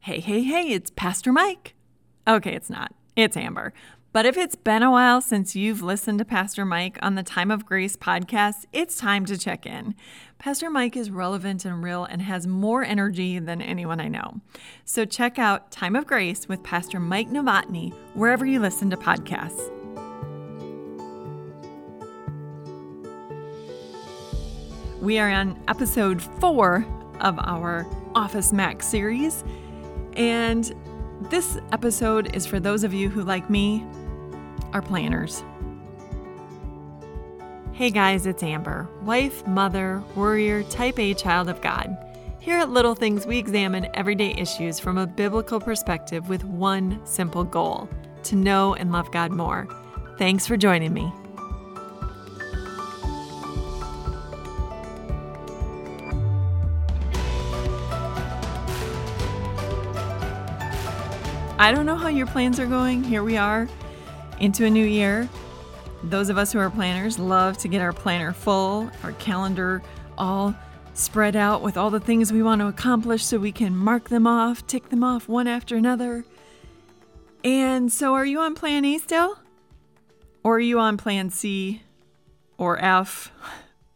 Hey, hey, hey, it's Pastor Mike. Okay, it's not. It's Amber. But if it's been a while since you've listened to Pastor Mike on the Time of Grace podcast, it's time to check in. Pastor Mike is relevant and real and has more energy than anyone I know. So check out Time of Grace with Pastor Mike Novotny wherever you listen to podcasts. We are on episode four of our Office Max series. And this episode is for those of you who, like me, are planners. Hey guys, it's Amber, wife, mother, warrior, type A child of God. Here at Little Things, we examine everyday issues from a biblical perspective with one simple goal to know and love God more. Thanks for joining me. I don't know how your plans are going. Here we are into a new year. Those of us who are planners love to get our planner full, our calendar all spread out with all the things we want to accomplish so we can mark them off, tick them off one after another. And so, are you on plan A still? Or are you on plan C or F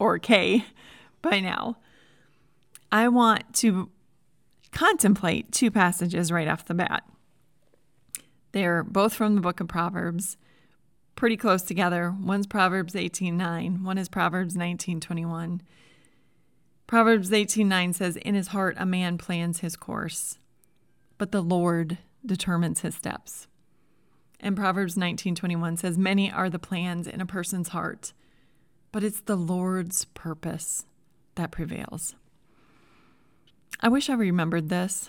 or K by now? I want to contemplate two passages right off the bat. They're both from the book of Proverbs, pretty close together. One's Proverbs 18:9, one is Proverbs 19:21. Proverbs 18:9 says, "In his heart a man plans his course, but the Lord determines his steps." And Proverbs 19:21 says, "Many are the plans in a person's heart, but it's the Lord's purpose that prevails." I wish I remembered this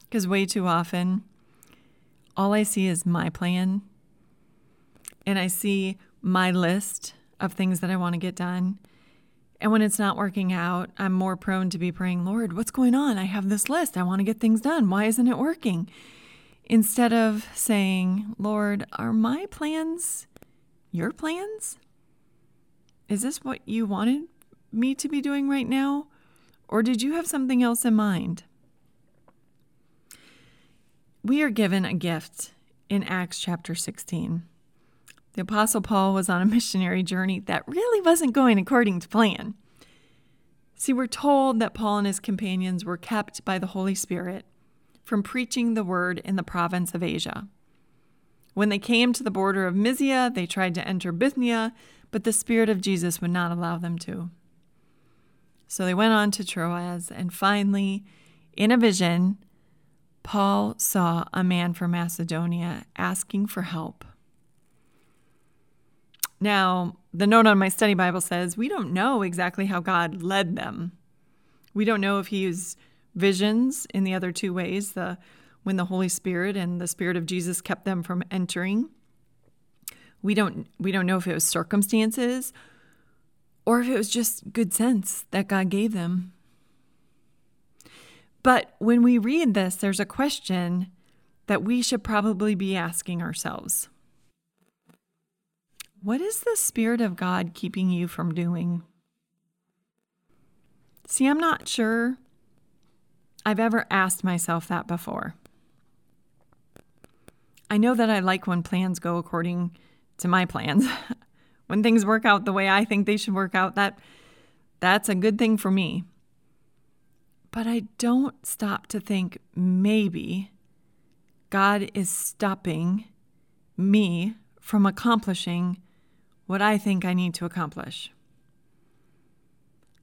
because way too often all I see is my plan and I see my list of things that I want to get done. And when it's not working out, I'm more prone to be praying, Lord, what's going on? I have this list. I want to get things done. Why isn't it working? Instead of saying, Lord, are my plans your plans? Is this what you wanted me to be doing right now? Or did you have something else in mind? We are given a gift in Acts chapter 16. The Apostle Paul was on a missionary journey that really wasn't going according to plan. See, we're told that Paul and his companions were kept by the Holy Spirit from preaching the word in the province of Asia. When they came to the border of Mysia, they tried to enter Bithynia, but the Spirit of Jesus would not allow them to. So they went on to Troas, and finally, in a vision, Paul saw a man from Macedonia asking for help. Now, the note on my study Bible says we don't know exactly how God led them. We don't know if he used visions in the other two ways, the when the Holy Spirit and the Spirit of Jesus kept them from entering. We don't we don't know if it was circumstances or if it was just good sense that God gave them. But when we read this, there's a question that we should probably be asking ourselves What is the Spirit of God keeping you from doing? See, I'm not sure I've ever asked myself that before. I know that I like when plans go according to my plans. when things work out the way I think they should work out, that that's a good thing for me. But I don't stop to think maybe God is stopping me from accomplishing what I think I need to accomplish.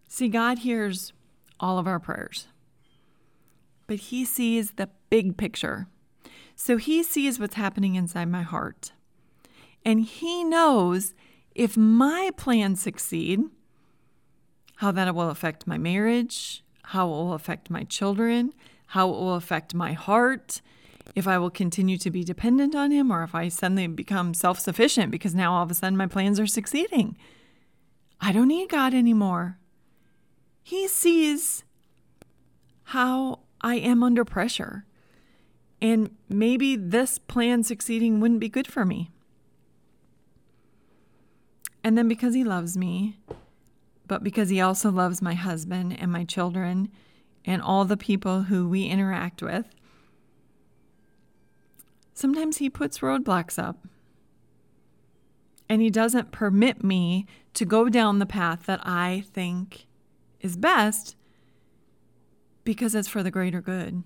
See, God hears all of our prayers, but He sees the big picture. So He sees what's happening inside my heart. And He knows if my plans succeed, how that will affect my marriage, how it will affect my children, how it will affect my heart, if I will continue to be dependent on Him, or if I suddenly become self sufficient because now all of a sudden my plans are succeeding. I don't need God anymore. He sees how I am under pressure. And maybe this plan succeeding wouldn't be good for me. And then because He loves me, but because He also loves my husband and my children and all the people who we interact with, sometimes He puts roadblocks up. And He doesn't permit me to go down the path that I think is best because it's for the greater good.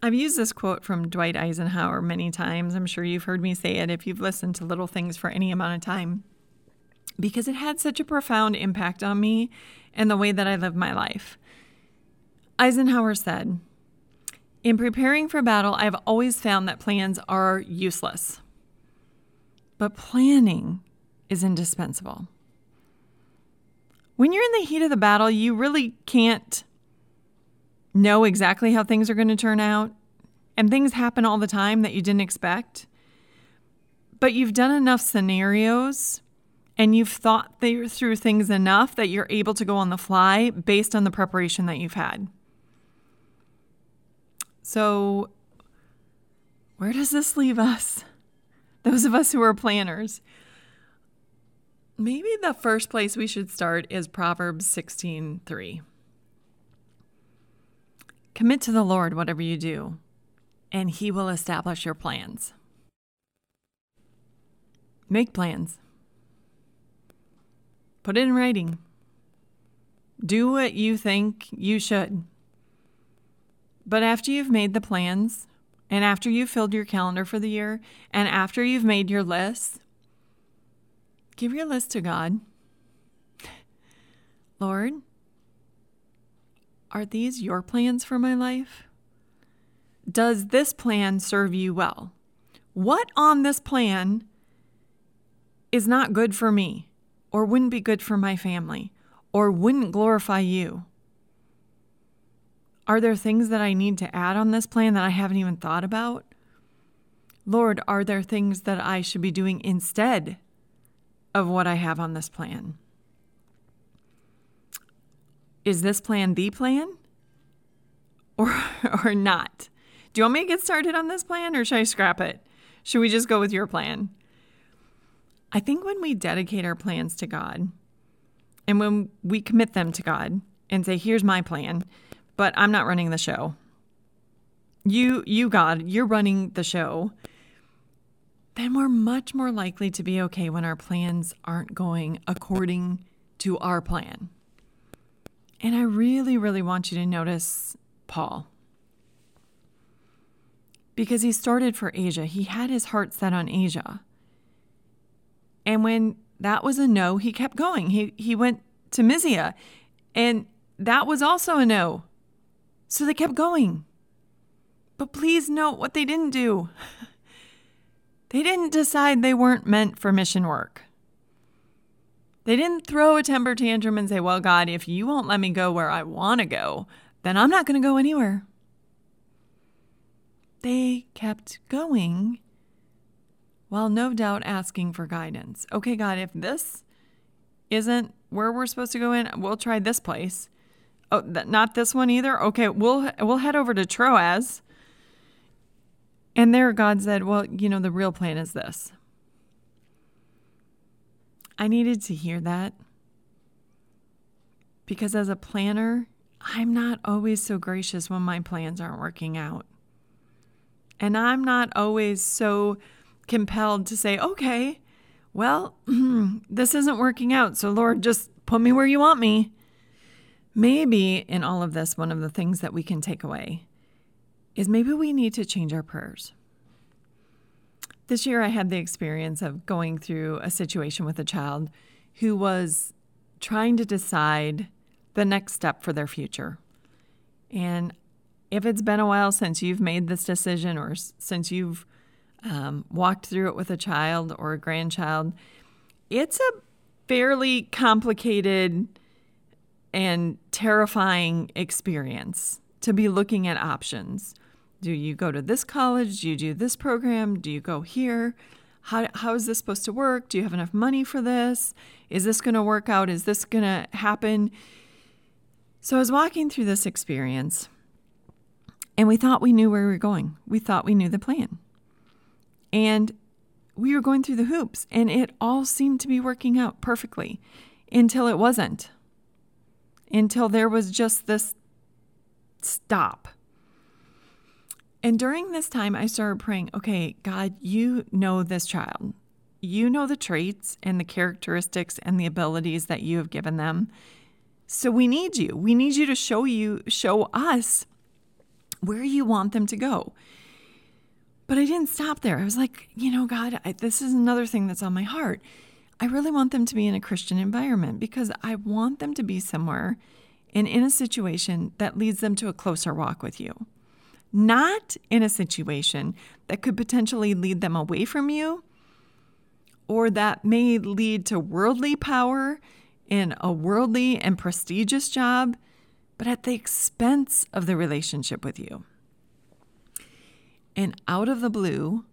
I've used this quote from Dwight Eisenhower many times. I'm sure you've heard me say it if you've listened to Little Things for any amount of time, because it had such a profound impact on me and the way that I live my life. Eisenhower said, In preparing for battle, I've always found that plans are useless, but planning is indispensable. When you're in the heat of the battle, you really can't know exactly how things are going to turn out, and things happen all the time that you didn't expect. But you've done enough scenarios and you've thought through things enough that you're able to go on the fly based on the preparation that you've had. So, where does this leave us? Those of us who are planners. Maybe the first place we should start is Proverbs 16:3. Commit to the Lord whatever you do, and He will establish your plans. Make plans. Put it in writing. Do what you think you should. But after you've made the plans, and after you've filled your calendar for the year, and after you've made your list, give your list to God. Lord, are these your plans for my life? Does this plan serve you well? What on this plan is not good for me, or wouldn't be good for my family, or wouldn't glorify you? Are there things that I need to add on this plan that I haven't even thought about? Lord, are there things that I should be doing instead of what I have on this plan? is this plan the plan or or not? Do you want me to get started on this plan or should I scrap it? Should we just go with your plan? I think when we dedicate our plans to God and when we commit them to God and say, here's my plan, but I'm not running the show. You, you, God, you're running the show. Then we're much more likely to be okay when our plans aren't going according to our plan. And I really, really want you to notice Paul. Because he started for Asia, he had his heart set on Asia. And when that was a no, he kept going. He, he went to Mysia, and that was also a no. So they kept going. But please note what they didn't do. They didn't decide they weren't meant for mission work. They didn't throw a temper tantrum and say, Well, God, if you won't let me go where I want to go, then I'm not going to go anywhere. They kept going while no doubt asking for guidance. Okay, God, if this isn't where we're supposed to go in, we'll try this place. Oh, th- not this one either. Okay, we'll we'll head over to Troas. And there God said, "Well, you know, the real plan is this. I needed to hear that because as a planner, I'm not always so gracious when my plans aren't working out. And I'm not always so compelled to say, okay, well, hmm, this isn't working out. So, Lord, just put me where you want me. Maybe in all of this, one of the things that we can take away is maybe we need to change our prayers. This year, I had the experience of going through a situation with a child who was trying to decide the next step for their future. And if it's been a while since you've made this decision or since you've um, walked through it with a child or a grandchild, it's a fairly complicated and terrifying experience to be looking at options. Do you go to this college? Do you do this program? Do you go here? How, how is this supposed to work? Do you have enough money for this? Is this going to work out? Is this going to happen? So I was walking through this experience and we thought we knew where we were going. We thought we knew the plan. And we were going through the hoops and it all seemed to be working out perfectly until it wasn't. until there was just this stop. And during this time, I started praying, okay, God, you know this child. You know the traits and the characteristics and the abilities that you have given them. So we need you. We need you to show you, show us where you want them to go. But I didn't stop there. I was like, you know, God, I, this is another thing that's on my heart. I really want them to be in a Christian environment because I want them to be somewhere and in a situation that leads them to a closer walk with you, not in a situation that could potentially lead them away from you or that may lead to worldly power in a worldly and prestigious job, but at the expense of the relationship with you. And out of the blue,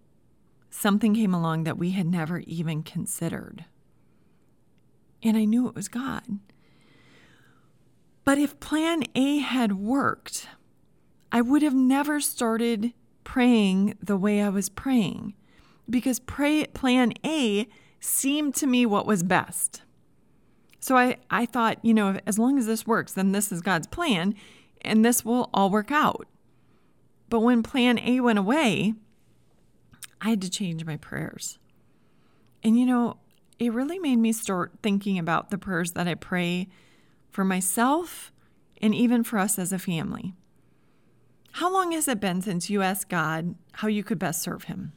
something came along that we had never even considered. And I knew it was God. But if plan A had worked, I would have never started praying the way I was praying because pray, plan A seemed to me what was best. So I, I thought, you know, as long as this works, then this is God's plan and this will all work out. But when plan A went away, I had to change my prayers. And, you know, it really made me start thinking about the prayers that I pray for myself and even for us as a family. How long has it been since you asked God how you could best serve Him?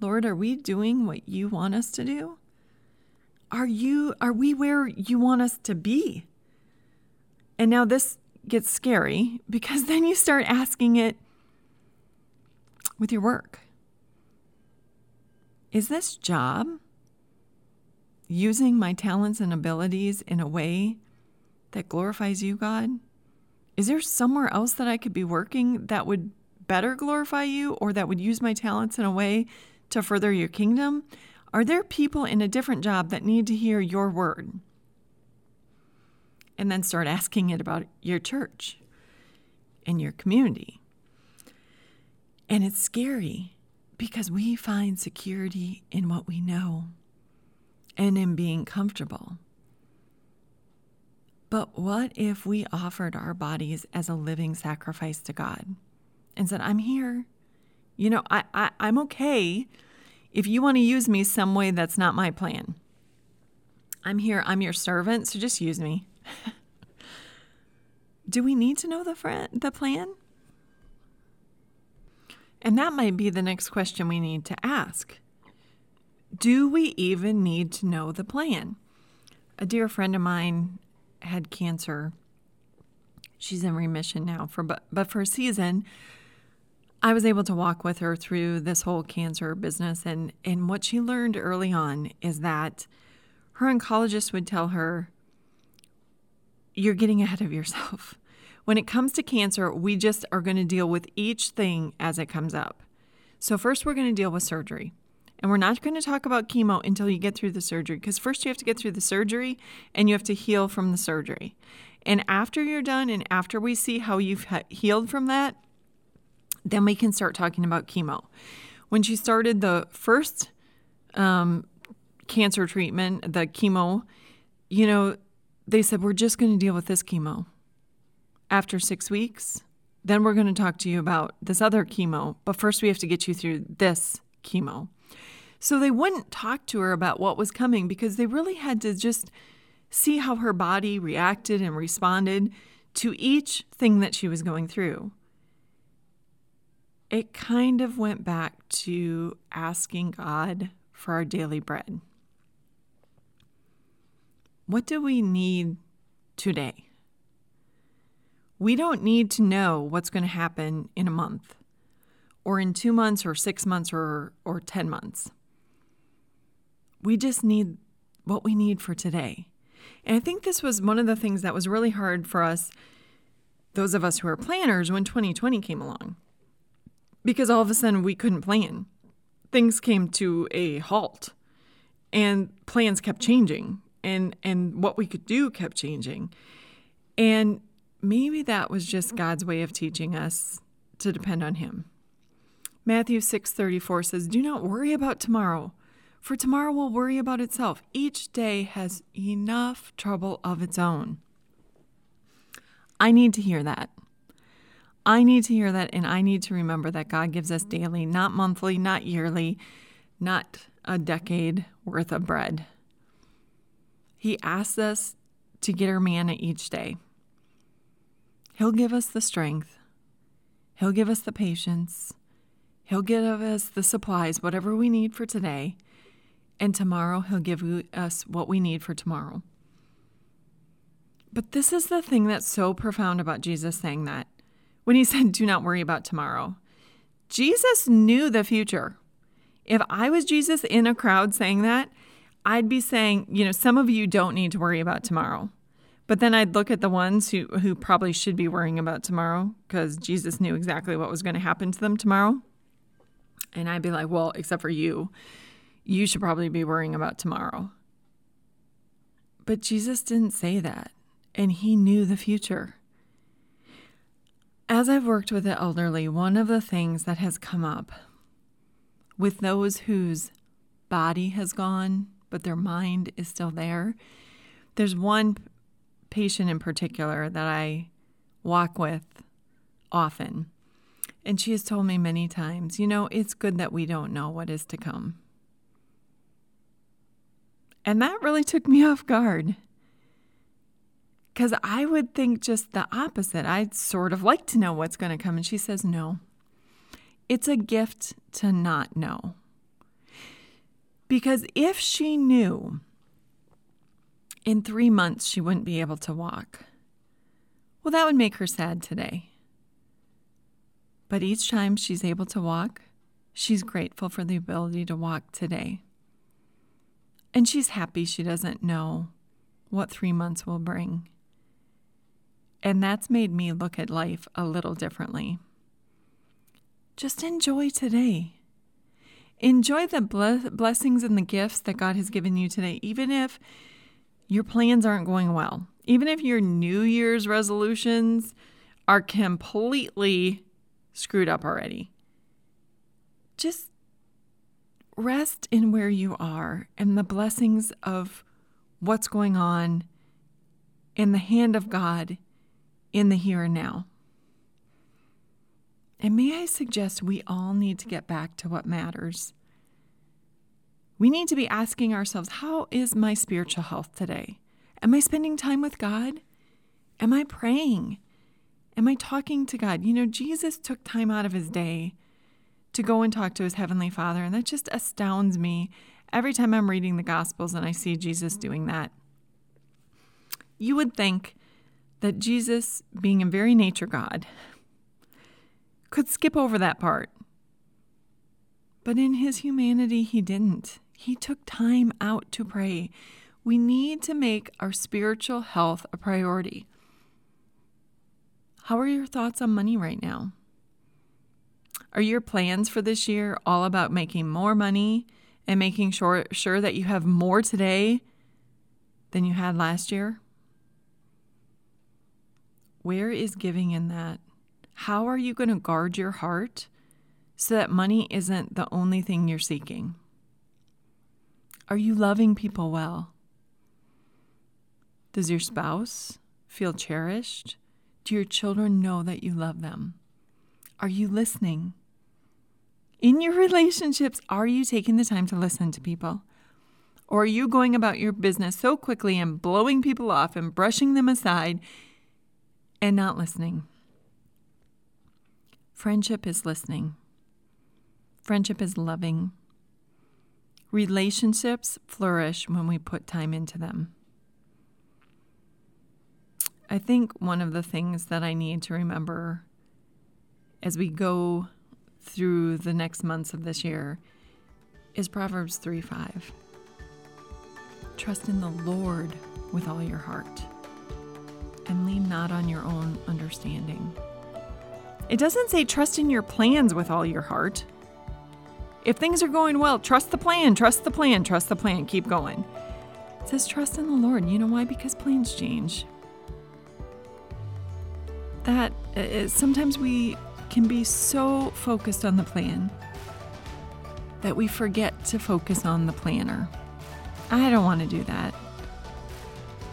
Lord, are we doing what you want us to do? Are you are we where you want us to be? And now this gets scary because then you start asking it with your work. Is this job using my talents and abilities in a way that glorifies you, God? Is there somewhere else that I could be working that would better glorify you or that would use my talents in a way to further your kingdom? Are there people in a different job that need to hear your word? And then start asking it about your church and your community. And it's scary because we find security in what we know and in being comfortable. But what if we offered our bodies as a living sacrifice to God and said, I'm here. You know, I, I, I'm okay if you want to use me some way that's not my plan. I'm here, I'm your servant, so just use me. Do we need to know the, fr- the plan? And that might be the next question we need to ask. Do we even need to know the plan? A dear friend of mine had cancer. She's in remission now for but, but for a season I was able to walk with her through this whole cancer business and and what she learned early on is that her oncologist would tell her you're getting ahead of yourself. When it comes to cancer, we just are going to deal with each thing as it comes up. So, first, we're going to deal with surgery. And we're not going to talk about chemo until you get through the surgery, because first you have to get through the surgery and you have to heal from the surgery. And after you're done, and after we see how you've healed from that, then we can start talking about chemo. When she started the first um, cancer treatment, the chemo, you know, they said, We're just going to deal with this chemo after six weeks, then we're going to talk to you about this other chemo, but first we have to get you through this chemo. So they wouldn't talk to her about what was coming because they really had to just see how her body reacted and responded to each thing that she was going through. It kind of went back to asking God for our daily bread. What do we need today? We don't need to know what's going to happen in a month or in two months or six months or, or 10 months. We just need what we need for today. And I think this was one of the things that was really hard for us, those of us who are planners, when 2020 came along, because all of a sudden we couldn't plan. Things came to a halt and plans kept changing and, and what we could do kept changing. And maybe that was just God's way of teaching us to depend on him. Matthew 6:34 says, "Do not worry about tomorrow, for tomorrow will worry about itself. Each day has enough trouble of its own. I need to hear that. I need to hear that, and I need to remember that God gives us daily, not monthly, not yearly, not a decade worth of bread. He asks us to get our manna each day. He'll give us the strength, He'll give us the patience, He'll give us the supplies, whatever we need for today, and tomorrow He'll give us what we need for tomorrow. But this is the thing that's so profound about Jesus saying that when he said, Do not worry about tomorrow. Jesus knew the future. If I was Jesus in a crowd saying that, I'd be saying, you know, some of you don't need to worry about tomorrow. But then I'd look at the ones who, who probably should be worrying about tomorrow because Jesus knew exactly what was going to happen to them tomorrow. And I'd be like, well, except for you, you should probably be worrying about tomorrow. But Jesus didn't say that, and he knew the future. As I've worked with the elderly, one of the things that has come up with those whose body has gone, but their mind is still there, there's one patient in particular that I walk with often. And she has told me many times, you know, it's good that we don't know what is to come. And that really took me off guard. Because I would think just the opposite. I'd sort of like to know what's going to come. And she says, no. It's a gift to not know. Because if she knew in three months she wouldn't be able to walk. Well, that would make her sad today. But each time she's able to walk, she's grateful for the ability to walk today. And she's happy she doesn't know what three months will bring. And that's made me look at life a little differently. Just enjoy today. Enjoy the blessings and the gifts that God has given you today, even if your plans aren't going well, even if your New Year's resolutions are completely screwed up already, just rest in where you are and the blessings of what's going on in the hand of God in the here and now. And may I suggest we all need to get back to what matters we need to be asking ourselves how is my spiritual health today? Am I spending time with God? Am I praying? Am I talking to God? You know, Jesus took time out of his day to go and talk to his heavenly Father, and that just astounds me every time I'm reading the Gospels and I see Jesus doing that. You would think that Jesus, being a very nature God, could skip over that part. But in his humanity, he didn't. He took time out to pray. We need to make our spiritual health a priority. How are your thoughts on money right now? Are your plans for this year all about making more money and making sure, sure that you have more today than you had last year? Where is giving in that? How are you going to guard your heart so that money isn't the only thing you're seeking? Are you loving people well? Does your spouse feel cherished? Do your children know that you love them? Are you listening? In your relationships, are you taking the time to listen to people? Or are you going about your business so quickly and blowing people off and brushing them aside and not listening? Friendship is listening. Friendship is loving. Relationships flourish when we put time into them. I think one of the things that I need to remember as we go through the next months of this year is Proverbs 3 5. Trust in the Lord with all your heart and lean not on your own understanding. It doesn't say trust in your plans with all your heart. If things are going well, trust the plan, trust the plan, trust the plan, keep going. It says trust in the Lord. You know why? Because plans change. That uh, sometimes we can be so focused on the plan that we forget to focus on the planner. I don't want to do that.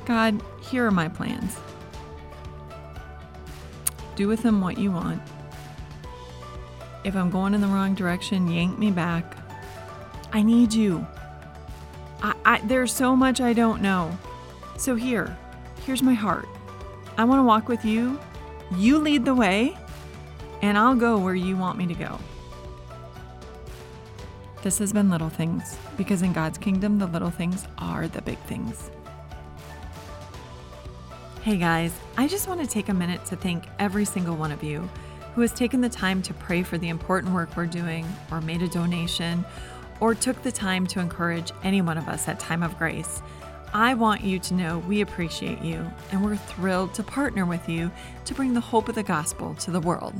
God, here are my plans. Do with them what you want. If I'm going in the wrong direction, yank me back. I need you. I, I, there's so much I don't know. So here, here's my heart. I want to walk with you. You lead the way, and I'll go where you want me to go. This has been Little Things, because in God's kingdom, the little things are the big things. Hey guys, I just want to take a minute to thank every single one of you who has taken the time to pray for the important work we're doing, or made a donation, or took the time to encourage any one of us at Time of Grace. I want you to know we appreciate you and we're thrilled to partner with you to bring the hope of the gospel to the world.